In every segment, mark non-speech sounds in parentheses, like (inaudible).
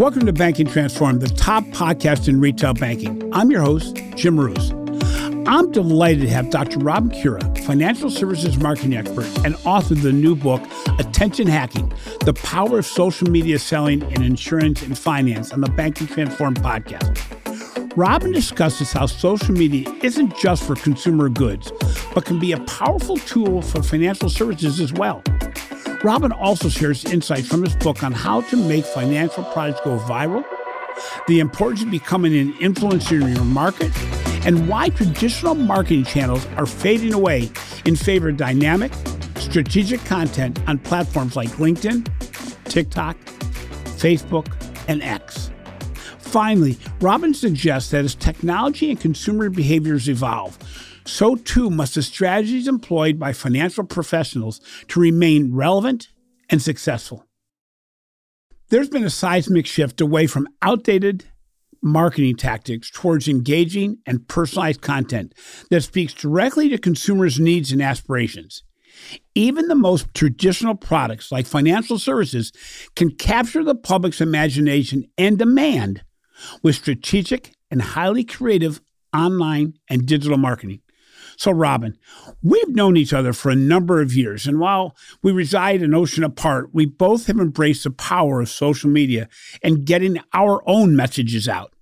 Welcome to Banking Transformed, the top podcast in retail banking. I'm your host, Jim Marous. I'm delighted to have Dr. Robin Kiera, financial services marketing expert and author of the new book, Attention Hacking The Power of Social Media Selling in Insurance and Finance, on the Banking Transformed podcast. Robin discusses how social media isn't just for consumer goods, but can be a powerful tool for financial services as well. Robin also shares insights from his book on how to make financial products go viral, the importance of becoming an influencer in your market, and why traditional marketing channels are fading away in favor of dynamic, strategic content on platforms like LinkedIn, TikTok, Facebook, and X. Finally, Robin suggests that as technology and consumer behaviors evolve, so too must the strategies employed by financial professionals to remain relevant and successful. There's been a seismic shift away from outdated marketing tactics towards engaging and personalized content that speaks directly to consumers' needs and aspirations. Even the most traditional products like financial services can capture the public's imagination and demand with strategic and highly creative online and digital marketing. So, Robin, we've known each other for a number of years, and while we reside an ocean apart, we both have embraced the power of social media and getting our own messages out.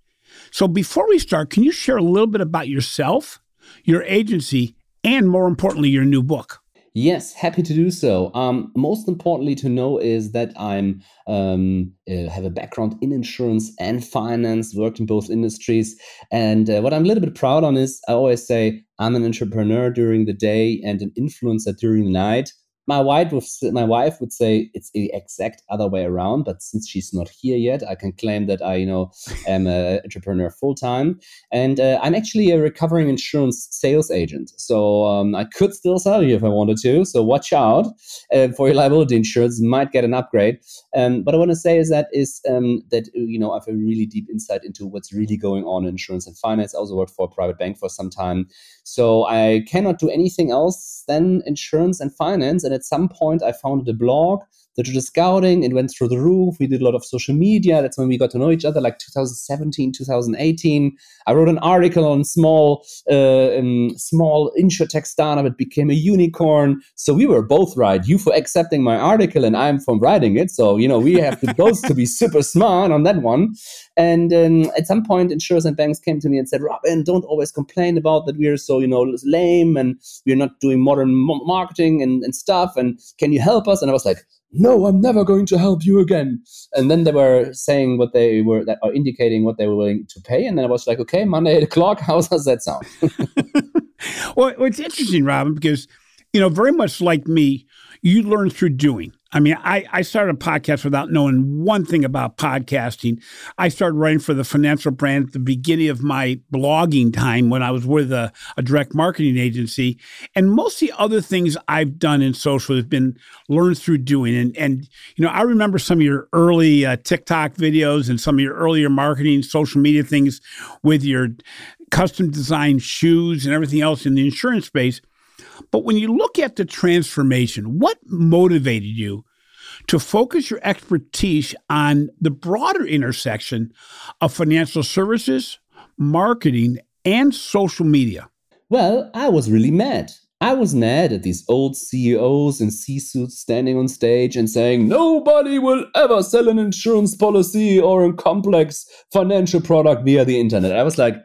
So, before we start, can you share a little bit about yourself, your agency, and more importantly, your new book? Yes, happy to do so. Um, most importantly to know is that I'm um, uh, have a background in insurance and finance, worked in both industries, and uh, what I'm a little bit proud on is I always say I'm an entrepreneur during the day and an influencer during the night my wife would my wife would say it's the exact other way around but since she's not here yet i can claim that i you know (laughs) am an entrepreneur full time and uh, i'm actually a recovering insurance sales agent. So um, i could still sell you if i wanted to. So watch out uh, for your liability insurance. Might get an upgrade. Um, but i want to say is that is um, that you know i have a really deep insight into what's really going on in insurance and finance. I also worked for a private bank for some time. So I cannot do anything else than insurance and finance. And at some point, I founded a blog digital scouting. It went through the roof. We did a lot of social media. That's when we got to know each other, like 2017, 2018. I wrote an article on small, uh, um, small insurtech startup. It became a unicorn. So we were both right. You for accepting my article, and I'm from writing it. So you know we have to (laughs) both to be super smart on that one. And um, at some point, insurers and banks came to me and said, "Robin, don't always complain about that we are so you know lame and we're not doing modern marketing and, and stuff. And can you help us?" And I was like no, I'm never going to help you again. And then they were saying what they were indicating what they were willing to pay. And then I was like, okay, Monday eight (laughs) o'clock. How does that sound? (laughs) well, it's interesting, Robin, because you know, very much like me, you learn through doing. I mean, I, I started a podcast without knowing one thing about podcasting. I started writing for the financial brand at the beginning of my blogging time when I was with a, a direct marketing agency. And most of the other things I've done in social has been learned through doing. And, and you know, I remember some of your early uh, TikTok videos and some of your earlier marketing social media things with your custom designed shoes and everything else in the insurance space. But when you look at the transformation, what motivated you to focus your expertise on the broader intersection of financial services, marketing, and social media? Well, I was really mad. I was mad at these old CEOs in C suits standing on stage and saying, nobody will ever sell an insurance policy or a complex financial product via the internet. I was like,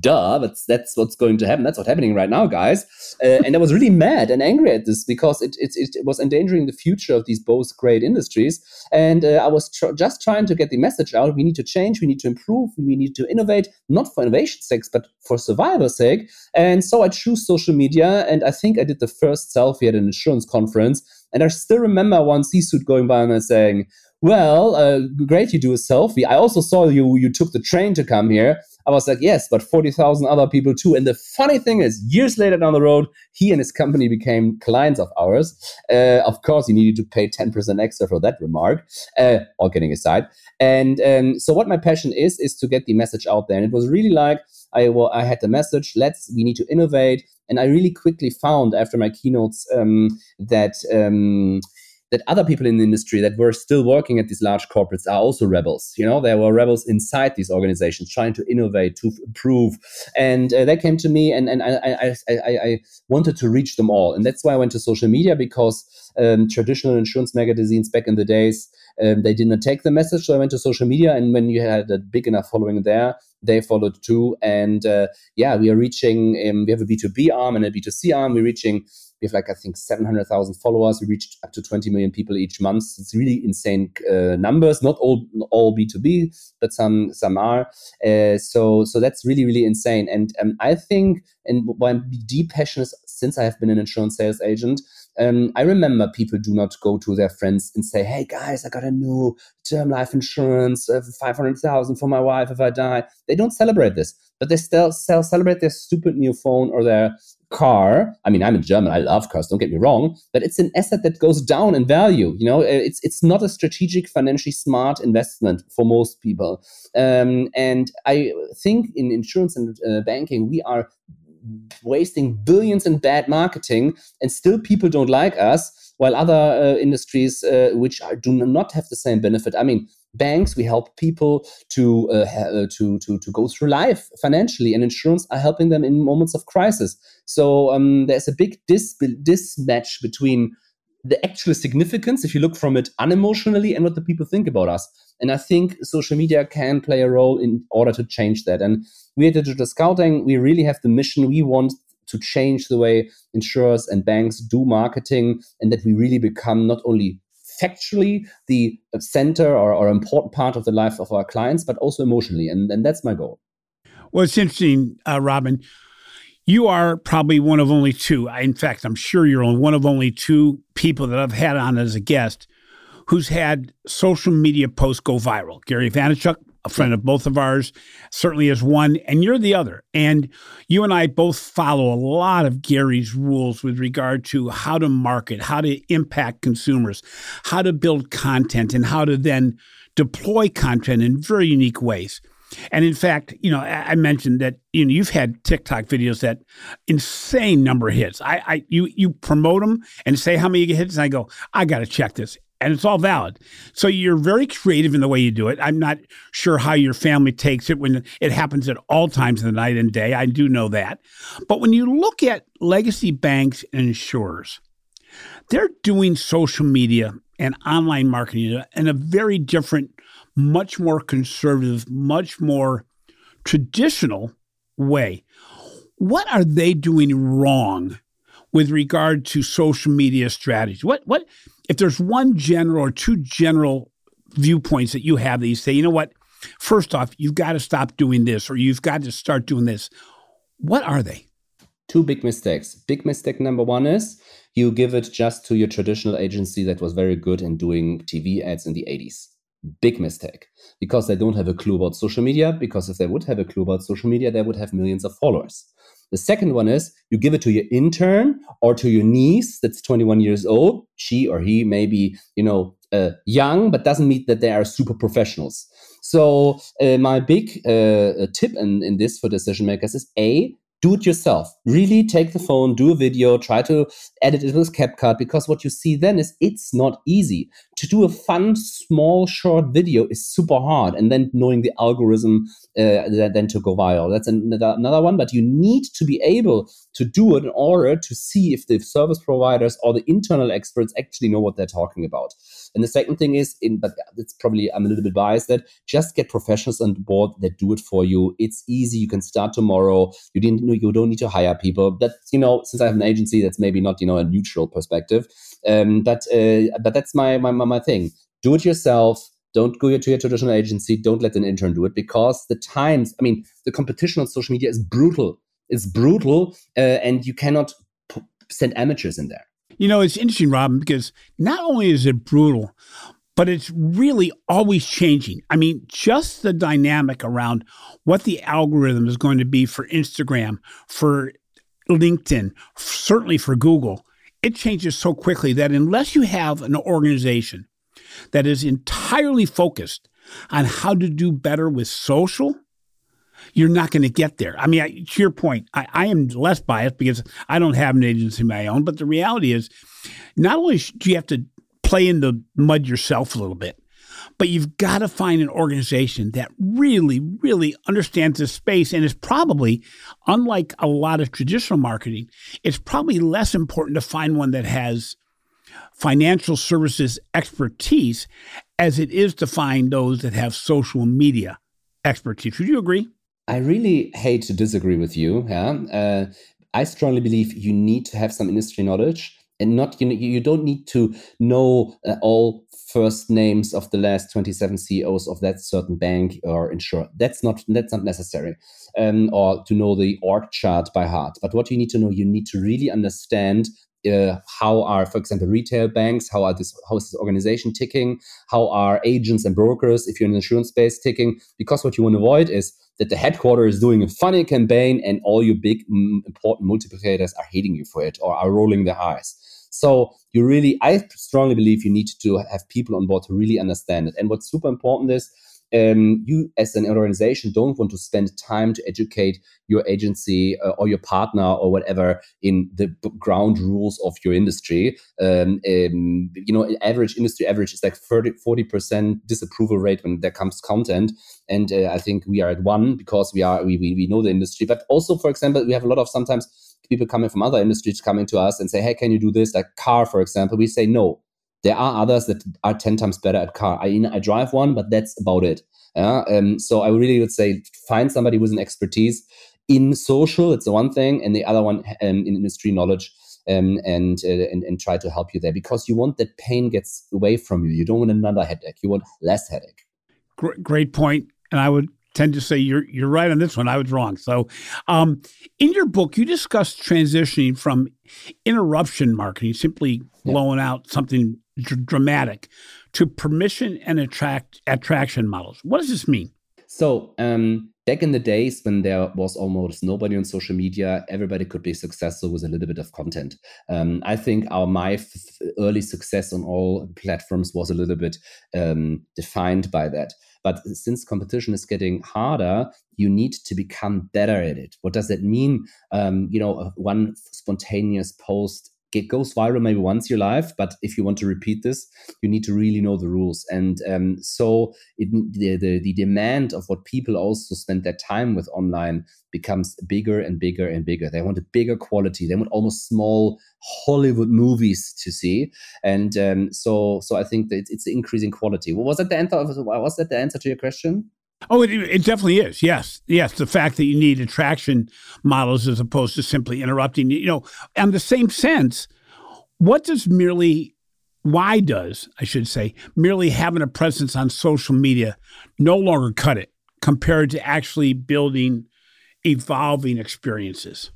duh that's that's what's going to happen. That's what's happening right now guys. Uh, and i was really mad and angry at this because it, it, it was endangering the future of these both great industries. And uh, i was tr- just trying to get the message out. We need to change. We need to improve. We need to innovate not for innovation's sake but for survivor's sake. And so i choose social media and i think i did the first selfie at an insurance conference. And i still remember one c-suit going by and saying well, uh, great, you do a selfie. I also saw you, you took the train to come here. I was like, yes, but 40,000 other people too. And the funny thing is, years later down the road, he and his company became clients of ours. Uh, of course, he needed to pay 10% extra for that remark, uh, all kidding aside. And um, so, what my passion is, is to get the message out there. And it was really like, I, well, I had the message, let's, we need to innovate. And I really quickly found after my keynotes um, that. Um, that other people in the industry that were still working at these large corporates are also rebels. You know, there were rebels inside these organizations trying to innovate, to improve. And uh, they came to me and, and I, I, I, I wanted to reach them all. And that's why I went to social media because um, traditional insurance magazines back in the days, um, they didn't take the message. So I went to social media. And when you had a big enough following there, they followed too. And uh, yeah, we are reaching, um, we have a B2B arm and a B2C arm. We're reaching we have like I think 700,000 followers. We reached up to 20 million people each month. It's really insane uh, numbers. Not all all B2B, but some some are. Uh, so so that's really really insane. And um, I think and why I'm deep passionate since I have been an insurance sales agent um, I remember people do not go to their friends and say, "Hey guys, I got a new term life insurance, uh, five hundred thousand for my wife if I die." They don't celebrate this, but they still, still celebrate their stupid new phone or their car. I mean, I'm a German. I love cars. Don't get me wrong, but it's an asset that goes down in value. You know, uh, it's it's not a strategic, financially smart investment for most people. Um, and I think in insurance and uh, banking, we are wasting billions in bad marketing, and still people don't like us. While other uh, industries, uh, which are, do not have the same benefit, I mean, banks we help people to uh, uh, to to to go through life financially, and insurance are helping them in moments of crisis. So um, there's a big dis- mismatch between the actual significance, if you look from it unemotionally, and what the people think about us. And I think social media can play a role in order to change that. And we at Digital Scouting, we really have the mission. We want to change the way insurers and banks do marketing, and that we really become not only factually the center or, or important part of the life of our clients, but also emotionally. And, and that's my goal. Well, it's interesting, uh, Robin. You are probably one of only two. In fact, I'm sure you're one of only two people that I've had on as a guest who's had social media posts go viral. Gary Vaynerchuk, a friend of both of ours, certainly is one, and you're the other. And you and I both follow a lot of Gary's rules with regard to how to market, how to impact consumers, how to build content, and how to then deploy content in very unique ways. And in fact, you know, I mentioned that you know you've had TikTok videos that insane number of hits. I, I you you promote them and say how many hits, and I go, I got to check this, and it's all valid. So you're very creative in the way you do it. I'm not sure how your family takes it when it happens at all times of the night and day. I do know that, but when you look at legacy banks and insurers, they're doing social media and online marketing in a very different much more conservative, much more traditional way. What are they doing wrong with regard to social media strategy? What what if there's one general or two general viewpoints that you have that you say, you know what? First off, you've got to stop doing this or you've got to start doing this. What are they? Two big mistakes. Big mistake number one is you give it just to your traditional agency that was very good in doing TV ads in the 80s. Big mistake because they don't have a clue about social media. Because if they would have a clue about social media, they would have millions of followers. The second one is you give it to your intern or to your niece that's 21 years old. She or he may be, you know, uh, young, but doesn't mean that they are super professionals. So uh, my big uh, tip in, in this for decision makers is A, do it yourself. Really take the phone, do a video, try to edit it with CapCut because what you see then is it's not easy. To do a fun, small, short video is super hard. And then knowing the algorithm, uh, then to go viral. That's another, another one. But you need to be able to do it in order to see if the service providers or the internal experts actually know what they're talking about. And the second thing is, in but it's probably I'm a little bit biased that just get professionals on board that do it for you. It's easy. You can start tomorrow. You didn't you don't need to hire people. That you know, since I have an agency, that's maybe not you know a neutral perspective. Um, but uh, but that's my, my my thing. Do it yourself. Don't go to your traditional agency. Don't let an intern do it because the times. I mean, the competition on social media is brutal. It's brutal, uh, and you cannot p- send amateurs in there. You know, it's interesting, Robin, because not only is it brutal, but it's really always changing. I mean, just the dynamic around what the algorithm is going to be for Instagram, for LinkedIn, certainly for Google, it changes so quickly that unless you have an organization that is entirely focused on how to do better with social, you're not going to get there. I mean, I, to your point, I, I, am less biased because I don't have an agency of my own, but the reality is not only do you have to play in the mud yourself a little bit. But you've got to find an organization that really, really understands this space and is probably, unlike a lot of traditional marketing, it's probably less important to find one that has financial services expertise as it is to find those that have social media expertise. Would you agree? I really hate to disagree with you. Yeah, uh, I strongly believe you need to have some industry knowledge and not you know you don't need to know uh, all first names of the last 27 CEOs of that certain bank or insurer. That's not that's not necessary, um, or to know the org chart by heart. But what you need to know, you need to really understand uh, how are, for example, retail banks, how are this, how is this organization ticking? How are agents and brokers, if you're in the insurance space, ticking? Because what you want to avoid is that the headquarters is doing a funny campaign and all your big mm, important multiplicators are hating you for it or are rolling their eyes. So you really, I strongly believe you need to have people on board to really understand it. And what's super important is um, you as an organization don't want to spend time to educate your agency uh, or your partner or whatever in the ground rules of your industry. Um, um, you know, average industry average is like 30, 40% disapproval rate when there comes content. And uh, I think we are at one because we are, we, we, we know the industry. But also, for example, we have a lot of sometimes people coming from other industries coming to us and say, hey, can you do this? Like car, for example. We say no there are others that are 10 times better at car. I, I drive one, but that's about it. Yeah? Um, so I really would say find somebody with an expertise in social, it's the one thing, and the other one um, in industry knowledge. Um, and, uh, and and try to help you there because you want that pain gets away from you. You don't want another headache. You want less headache. Great, great point. And I would tend to say you're you're right on this one. I was wrong. So, um, in your book, you discuss transitioning from interruption marketing, simply blowing yeah. out something dr- dramatic to permission and attract attraction models. What does this mean? So um, back in the days when there was almost nobody on social media, everybody could be successful with a little bit of content. Um, I think our my f- early success on all platforms was a little bit um, defined by that. But since competition is getting harder, you need to become better at it. What does that mean? Um, you know, one spontaneous post it goes viral maybe once your life, but if you want to repeat this, you need to really know the rules. And um, so it, the, the, the demand of what people also spend their time with online becomes bigger and bigger and bigger. They want a bigger quality. They want almost small Hollywood movies to see. And um, so so I think that it's, it's increasing quality. was that the answer? Was that the answer to your question? Oh, it, it definitely is. Yes, yes. The fact that you need attraction models as opposed to simply interrupting. You know, in the same sense, what does merely, why does I should say, merely having a presence on social media no longer cut it compared to actually building evolving experiences?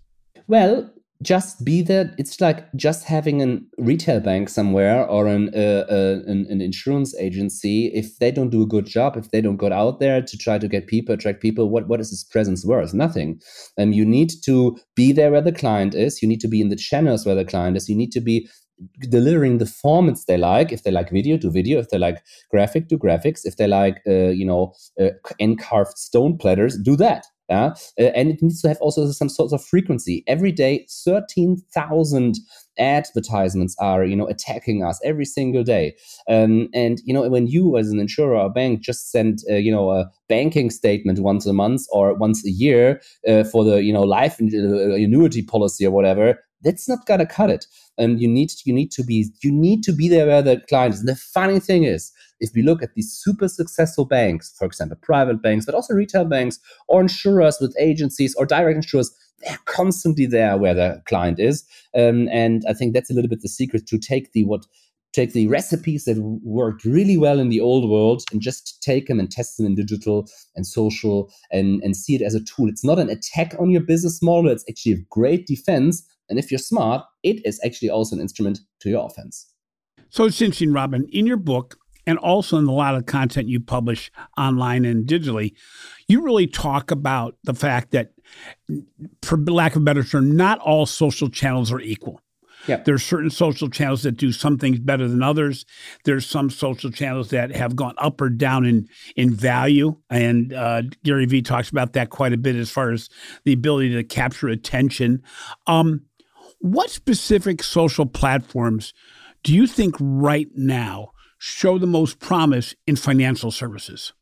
Well, just be there. It's like just having a retail bank somewhere or an, uh, uh, an, an insurance agency. If they don't do a good job, if they don't go out there to try to get people, attract people, what what is this presence worth? Nothing. Um, you need to be there where the client is. You need to be in the channels where the client is. You need to be delivering the formats they like. If they like video, do video. If they like graphic, do graphics. If they like, uh, you know, uh, carved stone platters, do that. Yeah? Uh, and it needs to have also some sort of frequency. Every day, 13,000 advertisements are, you know, attacking us every single day. Um, and, you know, when you as an insurer or bank just send, uh, you know, a banking statement once a month or once a year uh, for the, you know, life uh, annuity policy or whatever, that's not gonna cut it. And you need you need to be you need to be there where the client is. And the funny thing is, if we look at these super successful banks, for example, private banks, but also retail banks or insurers with agencies or direct insurers, they're constantly there where the client is. Um, and I think that's a little bit the secret to take the what take the recipes that worked really well in the old world and just take them and test them in digital and social and, and see it as a tool. It's not an attack on your business model. It's actually a great defense. And if you're smart, it is actually also an instrument to your offense. So it's interesting, Robin. In your book, and also in a lot of content you publish online and digitally, you really talk about the fact that, for lack of a better term, not all social channels are equal. Yep. There's certain social channels that do some things better than others. There's some social channels that have gone up or down in in value, and uh, Gary Vee talks about that quite a bit as far as the ability to capture attention. Um, what specific social platforms do you think right now show the most promise in financial services?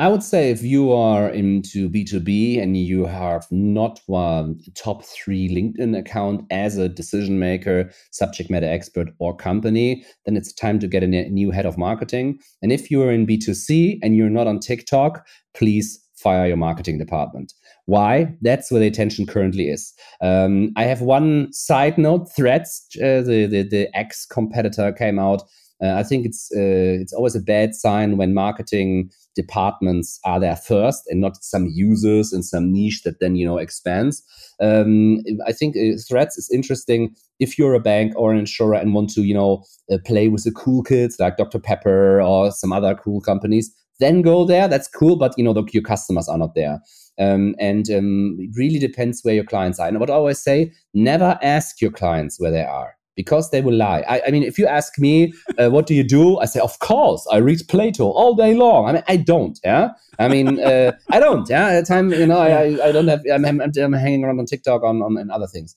I would say if you are into B2B and you have not one top three LinkedIn account as a decision maker, subject matter expert, or company, then it's time to get a new head of marketing. And if you're in B2C and you're not on TikTok, please fire your marketing department. Why? That's where the attention currently is. Um, I have one side note: Threads, uh, the, the the ex competitor, came out. Uh, I think it's uh, it's always a bad sign when marketing departments are there first and not some users in some niche that then you know expands. Um, I think uh, Threads is interesting if you're a bank or an insurer and want to you know uh, play with the cool kids like Dr Pepper or some other cool companies. Then go there. That's cool, but you know the, your customers are not there. Um, and um, it really depends where your clients are. And what I always say, never ask your clients where they are because they will lie. I, I mean, if you ask me, uh, what do you do? I say, of course, I read Plato all day long. I mean, I don't. Yeah, I mean, uh, (laughs) I don't. Yeah, at the time, you know, I, I don't have. I'm, I'm, I'm hanging around on TikTok on, on and other things.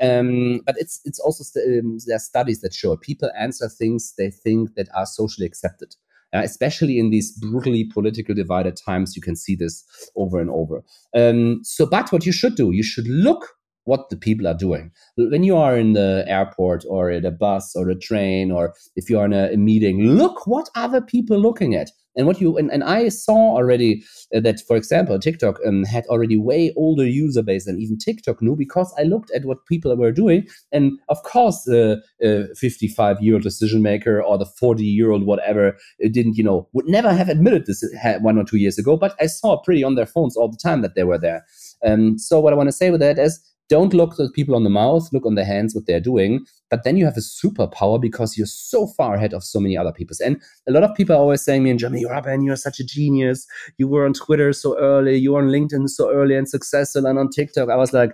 Um, but it's it's also st- um, there are studies that show people answer things they think that are socially accepted. Uh, especially in these brutally political divided times, you can see this over and over. Um, so, but what you should do, you should look what the people are doing. When you are in the airport or at a bus or a train, or if you are in a, a meeting, look what other people looking at. And what you and, and I saw already uh, that, for example, TikTok um, had already way older user base than even TikTok knew because I looked at what people were doing, and of course, the uh, 55 year old decision maker or the 40 year old whatever didn't, you know, would never have admitted this one or two years ago. But I saw pretty on their phones all the time that they were there. Um, so what I want to say with that is don't look at people on the mouth, look on the hands, what they're doing. But then you have a superpower because you're so far ahead of so many other people. And a lot of people are always saying me in Germany, Robin, you're such a genius. You were on Twitter so early, you were on LinkedIn so early and successful, and on TikTok. I was like,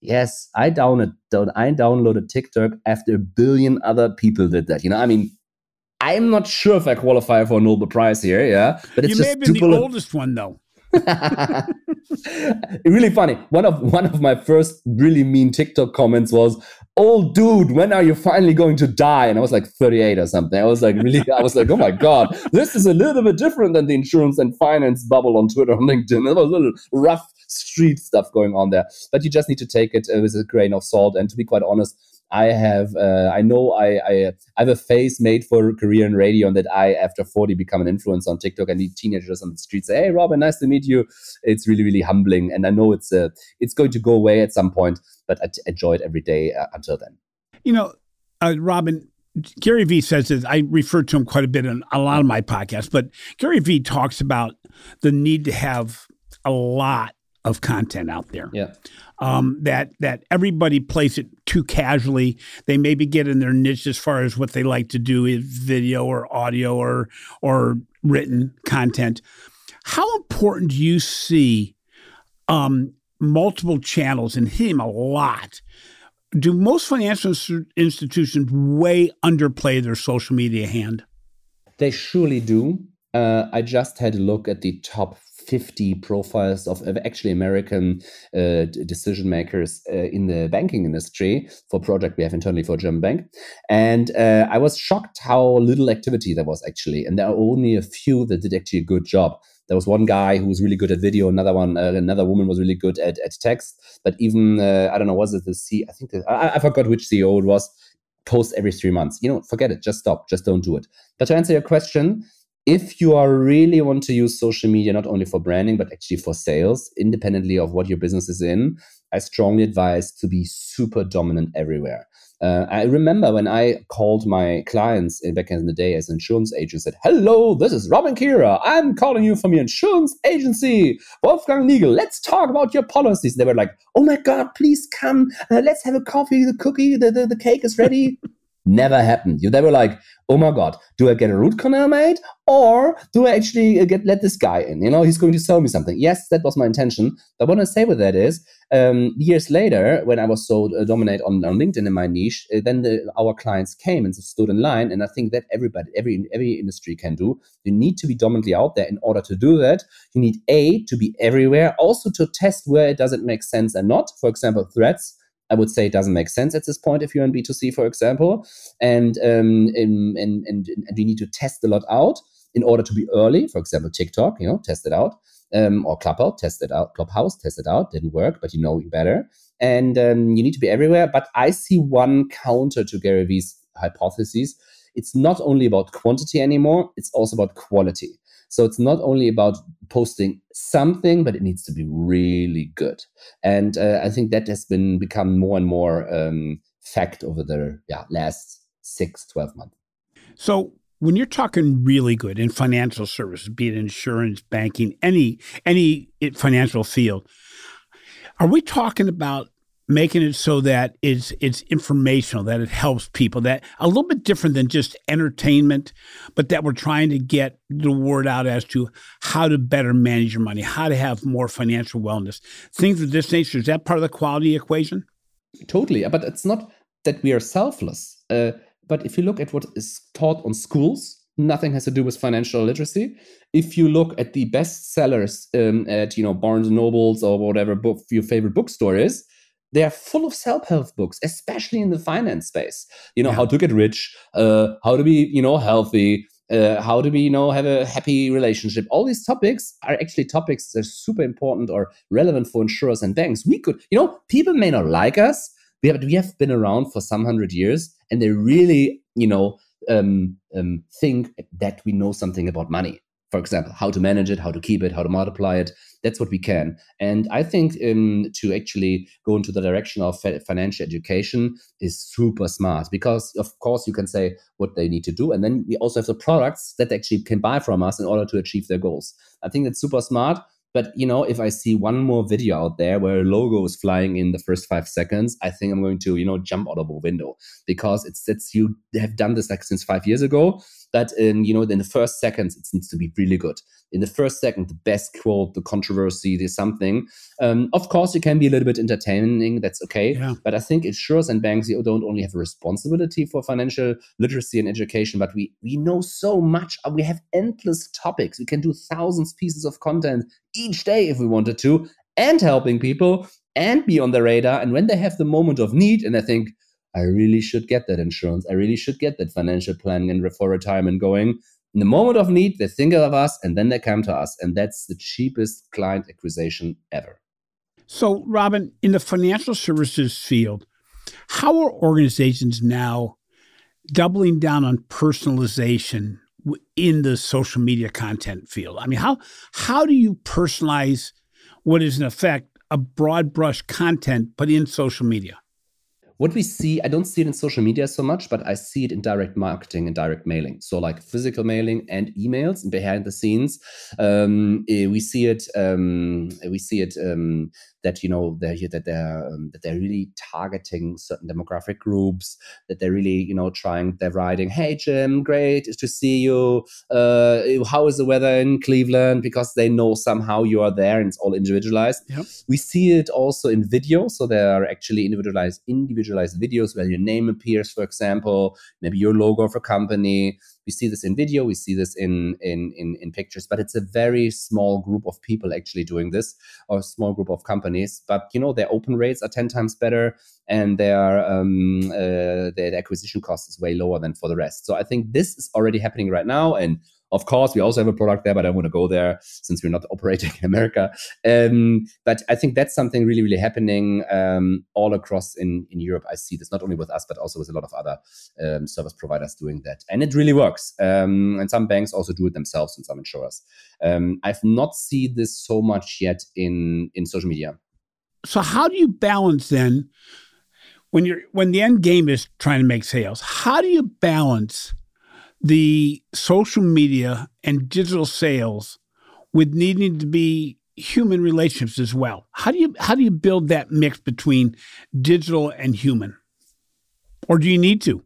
yes, I downloaded, I downloaded TikTok after a billion other people did that. You know, I mean, I'm not sure if I qualify for a Nobel Prize here, yeah. But it's you just may have been the oldest one though. (laughs) really funny. One of one of my first really mean TikTok comments was, "Oh, dude, when are you finally going to die?" And I was like 38 or something. I was like, really, I was like, "Oh my god, this is a little bit different than the insurance and finance bubble on Twitter and LinkedIn." There was a little rough street stuff going on there, but you just need to take it with a grain of salt. And to be quite honest, I have, uh, I know I, I, I, have a face made for career in radio, and that I, after 40, become an influencer on TikTok, and the teenagers on the street say, "Hey, Robin, nice to meet you." It's really, really humbling, and I know it's uh, it's going to go away at some point, but I t- enjoy it every day uh, until then. You know, uh, Robin, Gary Vee says this. I refer to him quite a bit in a lot of my podcasts, but Gary Vee talks about the need to have a lot of content out there. Yeah. Um, that that everybody plays it too casually. They maybe get in their niche as far as what they like to do is video or audio or or written content. How important do you see um, multiple channels and him a lot? Do most financial institutions way underplay their social media hand? They surely do. Uh, I just had a look at the top 50 profiles of actually American uh, decision makers uh, in the banking industry for project we have internally for German bank. And uh, I was shocked how little activity there was actually. And there are only a few that did actually a good job. There was one guy who was really good at video, another one, uh, another woman was really good at, at text. But even, uh, I don't know, was it the C? I think, the, I, I forgot which CEO it was post every three months. You know, forget it. Just stop. Just don't do it. But to answer your question, if you are really want to use social media not only for branding but actually for sales independently of what your business is in i strongly advise to be super dominant everywhere. Uh, i remember when i called my clients back in the day as an insurance agent said hello this is robin kiera. I'm calling you from your insurance agency wolfgang Niegel. let's talk about your policies. They were like oh my god please come. Uh, let's have a coffee. The cookie the, the, the cake is ready (laughs) Never happened. They were like, oh my God, do I get a root canal made? Or do I actually uh, get let this guy in? You know, he's going to sell me something. Yes, that was my intention. But what I say with that is, um, years later, when I was so uh, dominate on, on LinkedIn in my niche, uh, then the, our clients came and stood in line. And I think that everybody, every every industry can do. You need to be dominantly out there. In order to do that, you need a to be everywhere, also to test where it doesn't make sense and not. For example, Threads I would say it doesn't make sense at this point if you're in B2C, for example. And, um, and, and, and, you need to test a lot out in order to be early. For example, TikTok, you know, test it out. Um, or Clubhouse, test it out. Clubhouse, test it out. Didn't work, but you know you better. And um, you need to be everywhere. But I see one counter to Gary Vee's hypotheses. It's not only about quantity anymore; it's also about quality. So it's not only about posting something, but it needs to be really good. And uh, I think that has been become more and more um, fact over the yeah, last six, 12 months. So when you're talking really good in financial services, be it insurance, banking, any any financial field, are we talking about making it so that it's it's informational, that it helps people, that a little bit different than just entertainment, but that we're trying to get the word out as to how to better manage your money, how to have more financial wellness, things of this nature. Is that part of the quality equation? Totally, but it's not that we are selfless. Uh, but if you look at what is taught on schools, nothing has to do with financial literacy. If you look at the best sellers um, at you know Barnes and Nobles or whatever book your favorite bookstore is, they are full of self-help books, especially in the finance space. You know yeah. how to get rich, uh, how to be you know healthy. Uh, how to be, you know, have a happy relationship. All these topics are actually topics that are super important or relevant for insurers and banks. We could, you know, people may not like us, we have, we have been around for some hundred years and they really, you know, um, um, think that we know something about money. For example, how to manage it, how to keep it, how to multiply it. That's what we can. And I think um, to actually go into the direction of financial education is super smart because, of course, you can say what they need to do. And then we also have the products that they actually can buy from us in order to achieve their goals. I think that's super smart. But you know, if I see one more video out there where a logo is flying in the first five seconds, I think I'm going to, you know, jump out of a window because it's it's you have done this like since five years ago. That in you know in the first seconds it needs to be really good in the first second the best quote, the controversy, the something. Um, of course, it can be a little bit entertaining. That's okay. Yeah. But I think insurers and banks you don't only have a responsibility for financial literacy and education, but we we know so much. We have endless topics. We can do thousands pieces of content each day if we wanted to, and helping people and be on the radar. And when they have the moment of need, and I think. I really should get that insurance. I really should get that financial planning and for retirement going in the moment of need, they think of us and then they come to us. And that's the cheapest client acquisition ever. So, Robin, in the financial services field, how are organizations now doubling down on personalization in the social media content field? I mean, how how do you personalize what is in effect a broad brush content but in social media? What we see, I don't see it in social media so much, but I see it in direct marketing and direct mailing. So like physical mailing and emails and behind the scenes. Um, eh, we see it. Um, we see it um, that you know they're that they're um, that they're really targeting certain demographic groups. That they're really you know trying. They're writing, "Hey Jim, great to see you. Uh, how is the weather in Cleveland?" Because they know somehow you are there and it's all individualized. Yep. We see it also in video. So there are actually individualized individualized videos where your name appears, for example, maybe your logo of a company. We see this in video, we see this in, in, in, in pictures, but it's a very small group of people actually doing this, or a small group of companies. But you know, their open rates are 10 times better and their um, uh, their acquisition cost is way lower than for the rest. So I think this is already happening right now. And of course, we also have a product there, but I don't want to go there since we're not (laughs) operating in America. Um, but I think that's something really, really happening um, all across in, in Europe. I see this not only with us, but also with a lot of other um, service providers doing that. And it really works. Um, and some banks also do it themselves and some insurers. Um, I've not seen this so much yet in, in social media. So, how do you balance then? When you're when the end game is trying to make sales, how do you balance the social media and digital sales with needing to be human relationships as well. How do you how do you build that mix between digital and human? Or do you need to?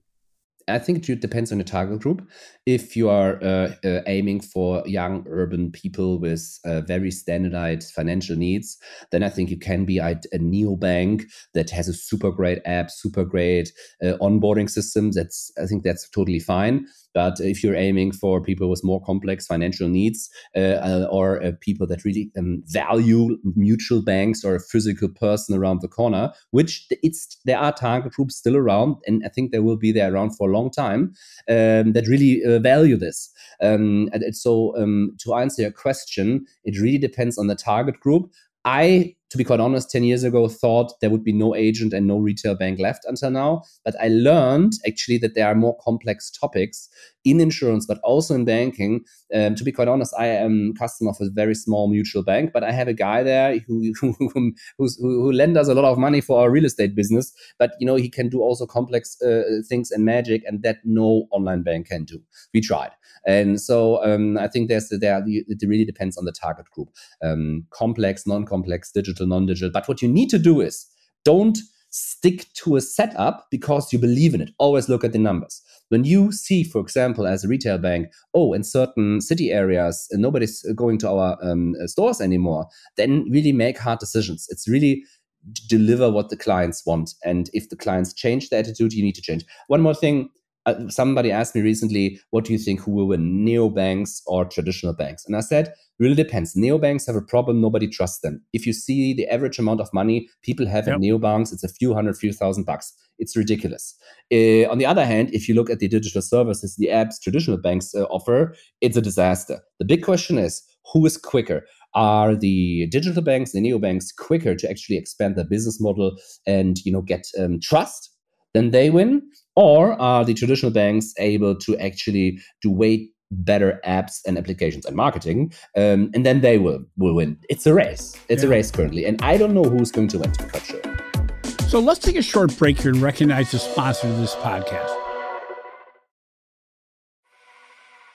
I think it depends on the target group. If you are uh, uh, aiming for young urban people with uh, very standardized financial needs, then I think you can be a, a neobank that has a super great app, super great uh, onboarding system. That's I think that's totally fine. But if you're aiming for people with more complex financial needs uh, or uh, people that really um, value mutual banks or a physical person around the corner, which it's there are target groups still around, and I think they will be there around for a long time um, that really uh, value this. Um, and so um, to answer your question, it really depends on the target group. I to be quite honest, 10 years ago, thought there would be no agent and no retail bank left until now. But I learned actually that there are more complex topics in insurance, but also in banking. Um, to be quite honest, I am customer of a very small mutual bank, but I have a guy there who (laughs) who, who, who us a lot of money for our real estate business. But you know, he can do also complex uh, things and magic, and that no online bank can do. We tried. And so um, I think there's there it really depends on the target group. Um, complex, non-complex, digital, non-digital. But what you need to do is don't stick to a setup because you believe in it. Always look at the numbers. When you see, for example, as a retail bank, oh, in certain city areas, uh, nobody's uh, going to our um, uh, stores anymore, then really make hard decisions. It's really deliver what the clients want. And if the clients change their attitude, you need to change. One more thing uh, somebody asked me recently, what do you think who will win, neobanks or traditional banks? And I said, really depends. Neobanks have a problem, nobody trusts them. If you see the average amount of money people have yep. in neobanks, it's a few hundred, few thousand bucks. It's ridiculous. Uh, on the other hand, if you look at the digital services, the apps traditional banks uh, offer, it's a disaster. The big question is, who is quicker? Are the digital banks, the neobanks, quicker to actually expand their business model and you know get um, trust? Then they win or are the traditional banks able to actually do way better apps and applications and marketing um, and then they will will win. It's a race. It's yeah. a race currently and i don't know who's going to win to be quite sure. So let's take a short break here and recognize the sponsor of this podcast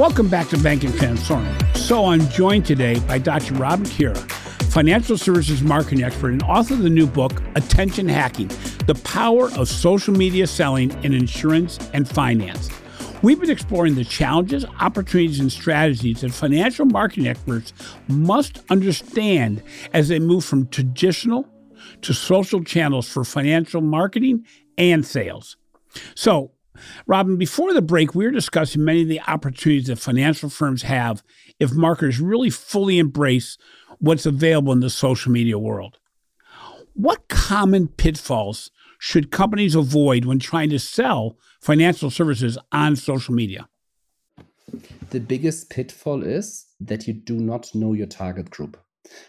Welcome back to Banking Transforming. So I'm joined today by Dr. Robin Kiera financial services marketing expert and author of the new book, Attention Hacking The Power of Social Media Selling in Insurance and Finance. We've been exploring the challenges, opportunities, and strategies that financial marketing experts must understand as they move from traditional to social channels for financial marketing and sales. So, Robin, before the break, we were discussing many of the opportunities that financial firms have if marketers really fully embrace what's available in the social media world. What common pitfalls should companies avoid when trying to sell financial services on social media? The biggest pitfall is that you do not know your target group.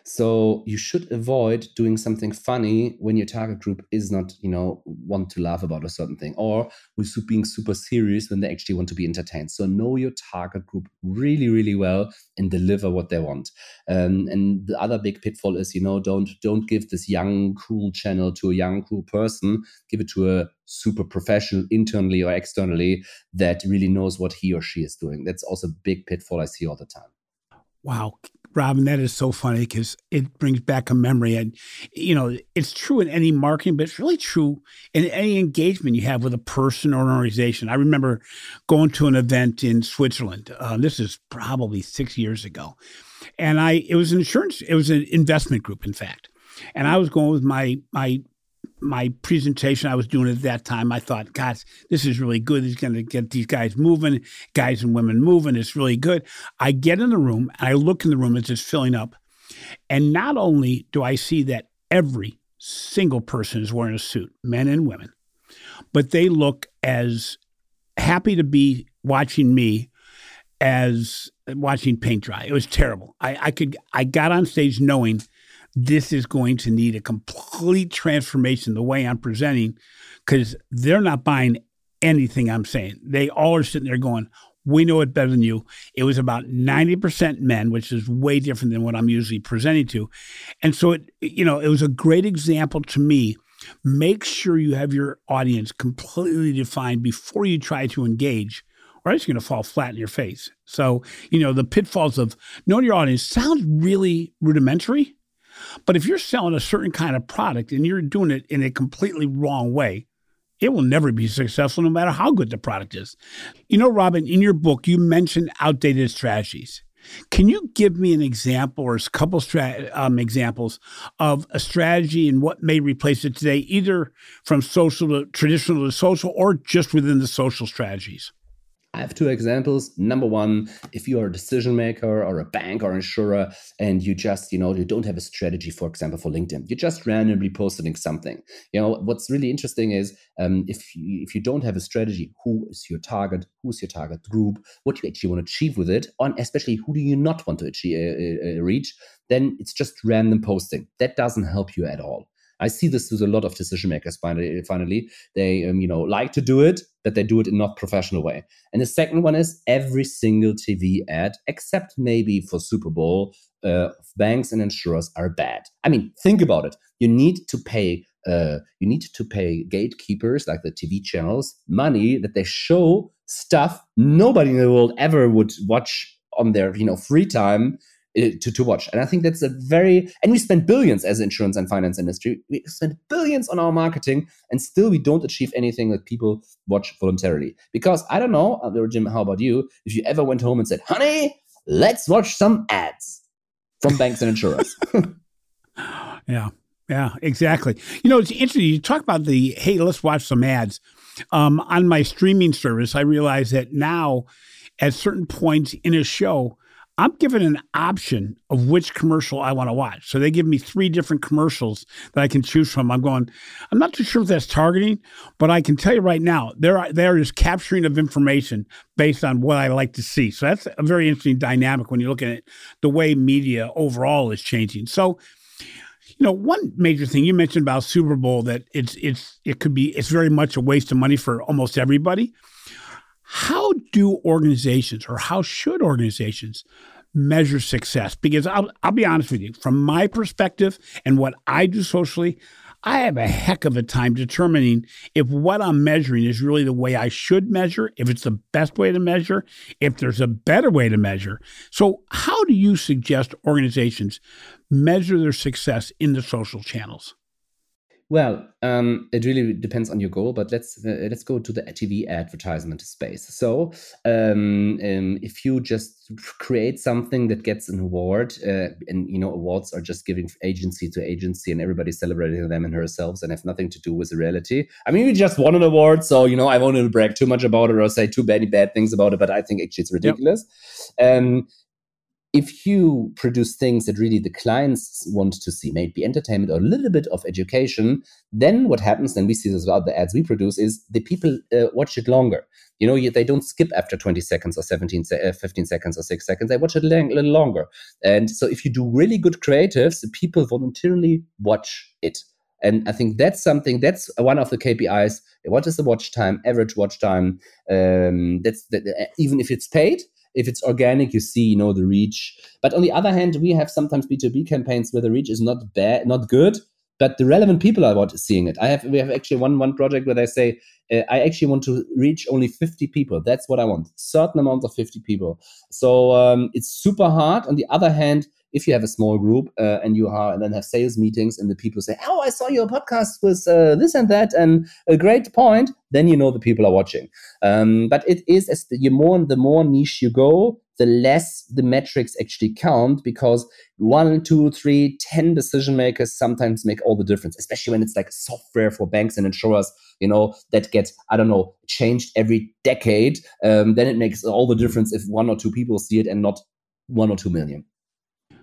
So you should avoid doing something funny when your target group is not, you know, want to laugh about a certain thing, or with being super serious when they actually want to be entertained. So know your target group really, really well and deliver what they want. Um, and the other big pitfall is, you know, don't don't give this young cool channel to a young cool person. Give it to a super professional internally or externally that really knows what he or she is doing. That's also a big pitfall I see all the time. Wow. Robin, that is so funny because it brings back a memory. And, you know, it's true in any marketing, but it's really true in any engagement you have with a person or an organization. I remember going to an event in Switzerland. Uh, this is probably six years ago. And I, it was an insurance, it was an investment group, in fact. And I was going with my, my my presentation I was doing at that time, I thought, God, this is really good. He's going to get these guys moving, guys and women moving. It's really good. I get in the room and I look in the room, it's just filling up. And not only do I see that every single person is wearing a suit, men and women, but they look as happy to be watching me as watching paint dry. It was terrible. I, I could I got on stage knowing this is going to need a complete transformation the way I'm presenting because they're not buying anything I'm saying. They all are sitting there going, we know it better than you. It was about 90% men, which is way different than what I'm usually presenting to. And so it, you know, it was a great example to me. Make sure you have your audience completely defined before you try to engage or you're going to fall flat in your face. So, you know, the pitfalls of knowing your audience sounds really rudimentary, but if you're selling a certain kind of product and you're doing it in a completely wrong way, it will never be successful no matter how good the product is. You know, Robin, in your book, you mentioned outdated strategies. Can you give me an example or a couple um, examples of a strategy and what may replace it today, either from social to traditional to social or just within the social strategies? Have two examples. Number one, if you are a decision maker or a bank or insurer and you just, you know, you don't have a strategy, for example, for LinkedIn, you're just randomly posting something. You know, what's really interesting is um, if you, if you don't have a strategy, who is your target? Who's your target group? What do you actually want to achieve with it? And especially who do you not want to achieve, uh, uh, reach? Then it's just random posting. That doesn't help you at all. I see this with a lot of decision makers. Finally, they um, you know like to do it, but they do it in not professional way. And the second one is every single TV ad, except maybe for Super Bowl, uh, banks and insurers are bad. I mean, think about it. You need to pay. Uh, you need to pay gatekeepers like the TV channels money that they show stuff nobody in the world ever would watch on their you know free time to, to watch. And I think that's a very, and we spend billions as insurance and finance industry. We spend billions on our marketing and still we don't achieve anything that people watch voluntarily. Because I don't know, uh, Jim, how about you? If you ever went home and said, honey, let's watch some ads from banks and insurers. (laughs) yeah. Yeah, exactly. You know, it's interesting. You talk about the, hey, let's watch some ads. Um, on my streaming service, I realize that now at certain points in a show, I'm given an option of which commercial I want to watch. So they give me three different commercials that I can choose from. I'm going, I'm not too sure if that's targeting, but I can tell you right now, they're, they're capturing of information based on what I like to see. So that's a very interesting dynamic when you're looking at the way media overall is changing. So, you know, one major thing you mentioned about Super Bowl that it's it's it could be it's very much a waste of money for almost everybody. How do organizations or how should organizations measure success? Because I'll, I'll be honest with you from my perspective and what i do socially i have a heck of a time determining if what i'm measuring is really the way i should measure if it's the best way to measure if there's a better way to measure. So how do you suggest organizations measure their success in the social channels well, um, it really depends on your goal, but let's uh, let's go to the TV advertisement space. So, um, um, if you just create something that gets an award, uh, and you know awards are just giving agency to agency, and everybody celebrating them and herself, and have nothing to do with the reality. I mean, we just won an award, so you know I won't brag too much about it or say too many bad things about it, but I think actually it's ridiculous. Yep. If you produce things that really the clients want to see, maybe entertainment or a little bit of education, then what happens, and we see this about the ads we produce, is the people uh, watch it longer. You know, they don't skip after 20 seconds or 17, uh, 15 seconds or six seconds. They watch it a little longer. And so if you do really good creatives, the people voluntarily watch it. And I think that's something that's one of the KPIs. What is the watch time, average watch time? Um, that's that, even if it's paid, if it's organic, you see, you know, the reach. But on the other hand, we have sometimes B2B campaigns where the reach is not bad, not good, but the relevant people are what seeing it. I have we have actually one one project where they say uh, I actually want to reach only 50 people. That's what I want. Certain amount of 50 people. So um, it's super hard. On the other hand, if you have a small group uh, and you are and then have sales meetings and the people say, "Oh, I saw your podcast with uh, this and that and a great point," then you know the people are watching. Um, but it is as the more the more niche you go, the less the metrics actually count because one, two, three, ten decision makers sometimes make all the difference, especially when it's like software for banks and insurers, you know, that gets, I don't know, changed every decade. Um, then it makes all the difference if one or two people see it and not one or two million.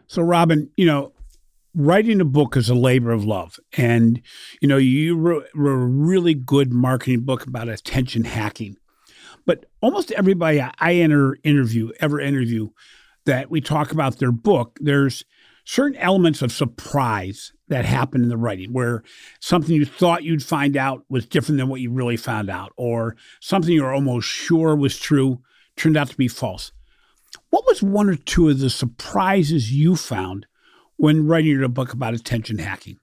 So, Robin, you know, writing a book is a labor of love. And, you know, you wrote, wrote, a really good marketing book about attention hacking. But almost everybody I enter interview, ever interview, that we talk about their book, there's certain elements of surprise that happen in the writing where something you thought you'd find out was different than what you really found out, or something you're almost sure was true turned out to be false. What was one or two of the surprises you found when writing your book about attention hacking?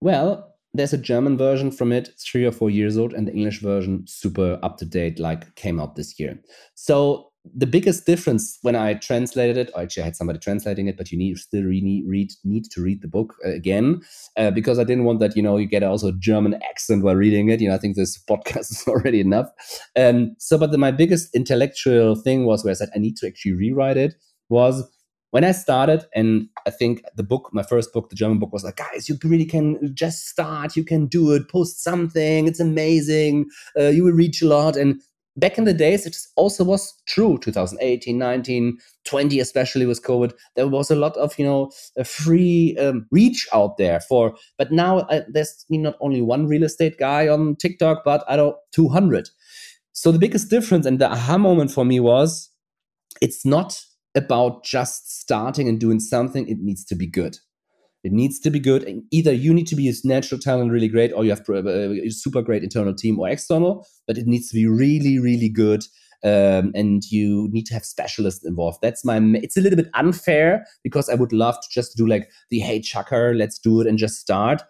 Well, there's a German version from it, three or four years old, and the English version, super up to date, like came out this year. So the biggest difference when I translated it, actually I had somebody translating it, but you need still really read need to read the book uh, again uh, because I didn't want that you know you get also a German accent while reading it. You know I think this (laughs) podcast is already enough. Um, so, but the, my biggest intellectual thing was where I said I need to actually rewrite it was when I started, and I think the book, my first book, the German book, was like, guys, you really can just start, you can do it, post something, it's amazing, uh, you will reach a lot. And back in the days, it also was true 2018, 19, 20, especially with COVID. There was a lot of, you know, a free um, reach out there for, but now uh, there's not only one real estate guy on TikTok, but I don't, 200. So the biggest difference and the aha moment for me was it's not about just starting and doing something, it needs to be good. It needs to be good. And either you need to be a natural talent, really great, or you have a super great internal team or external, but it needs to be really, really good. Um, and you need to have specialists involved. That's my. It's a little bit unfair because I would love to just do like the hey chucker, let's do it and just start.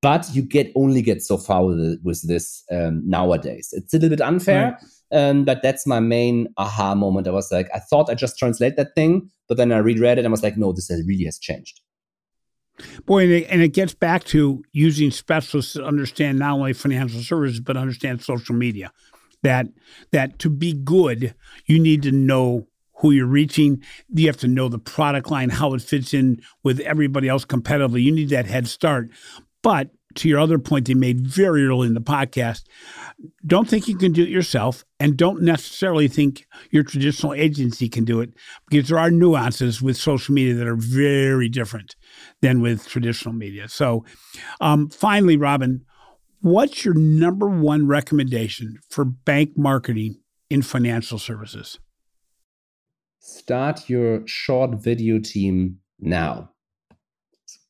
But you get only get so far with, with this um, nowadays. It's a little bit unfair. Right. Um, but that's my main aha moment. I was like, I thought I just translate that thing, but then I reread it and I was like, no, this really has changed. Boy, and it, and it gets back to using specialists to understand not only financial services but understand social media. That that to be good, you need to know who you're reaching. You have to know the product line, how it fits in with everybody else competitively. You need that head start. But to your other point they made very early in the podcast, don't think you can do it yourself and don't necessarily think your traditional agency can do it because there are nuances with social media that are very different than with traditional media. So, um, finally, Robin, what's your number one recommendation for bank marketing in financial services? Start your short video team now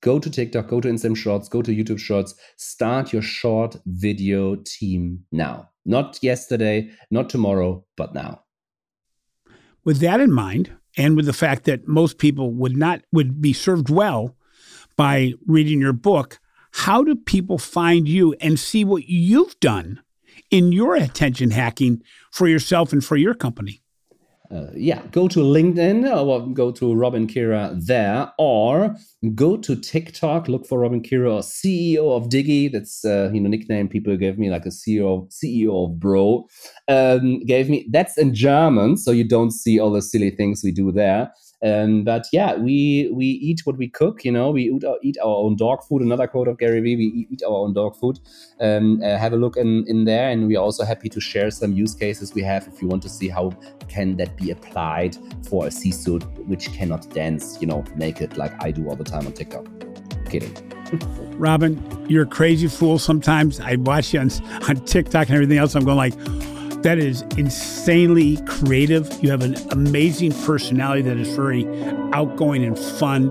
go to TikTok, go to Instagram Shorts, go to YouTube Shorts, start your short video team now. Not yesterday, not tomorrow, but now. With that in mind, and with the fact that most people would not would be served well by reading your book, how do people find you and see what you've done in your attention hacking for yourself and for your company? uh, yeah, go to LinkedIn or go to Robin Kiera there, or go to TikTok. Look for Robin Kiera, or CEO of Diggy. That's uh, you know nickname people gave me, like a CEO CEO of Bro. Um, gave me that's in German, so you don't see all the silly things we do there. Um, but yeah, we we eat what we cook. You know, we eat our, eat our own dog food. Another quote of Gary Vee: "We eat our own dog food." Um, uh, have a look in in there, and we are also happy to share some use cases we have if you want to see how can that be applied for a C-suite which cannot dance, you know, naked like I do all the time on TikTok. Kidding. (laughs) Robin, you're a crazy fool sometimes. I watch you on, on TikTok and everything else. I'm going like, that is insanely creative. You have an amazing personality that is very outgoing and fun.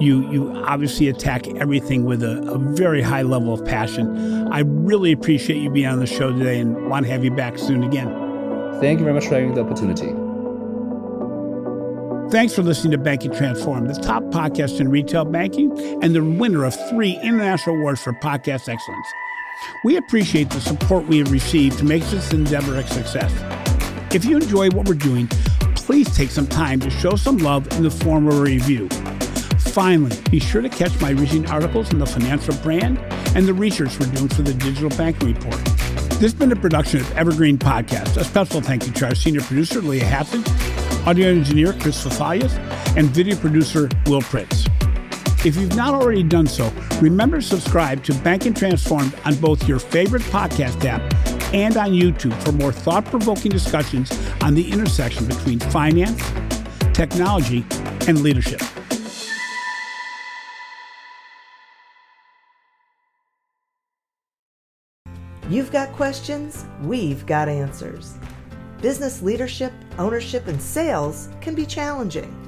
You you obviously attack everything with a, a, very high level of passion. I really appreciate you being on the show today and want to have you back soon again. Thank you very much for having the opportunity. Thanks for listening to Banking Transformed, the top podcast in retail banking and the winner of three international awards for podcast excellence. We appreciate the support we have received to make this endeavor a success. If you enjoy what we're doing, please take some time to show some love in the form of a review. Finally, be sure to catch my recent articles in the financial brand and the research we're doing for the digital banking report. This has been a production of Evergreen Podcast. A special thank you to our senior producer, Leah Hatton, audio engineer, Chris Fafalias, and video producer, Will Pritz. If you've not already done so, remember to subscribe to Banking Transformed on both your favorite podcast app and on YouTube for more thought provoking discussions on the intersection between finance, technology, and leadership. You've got questions, we've got answers. Business leadership, ownership, and sales can be challenging.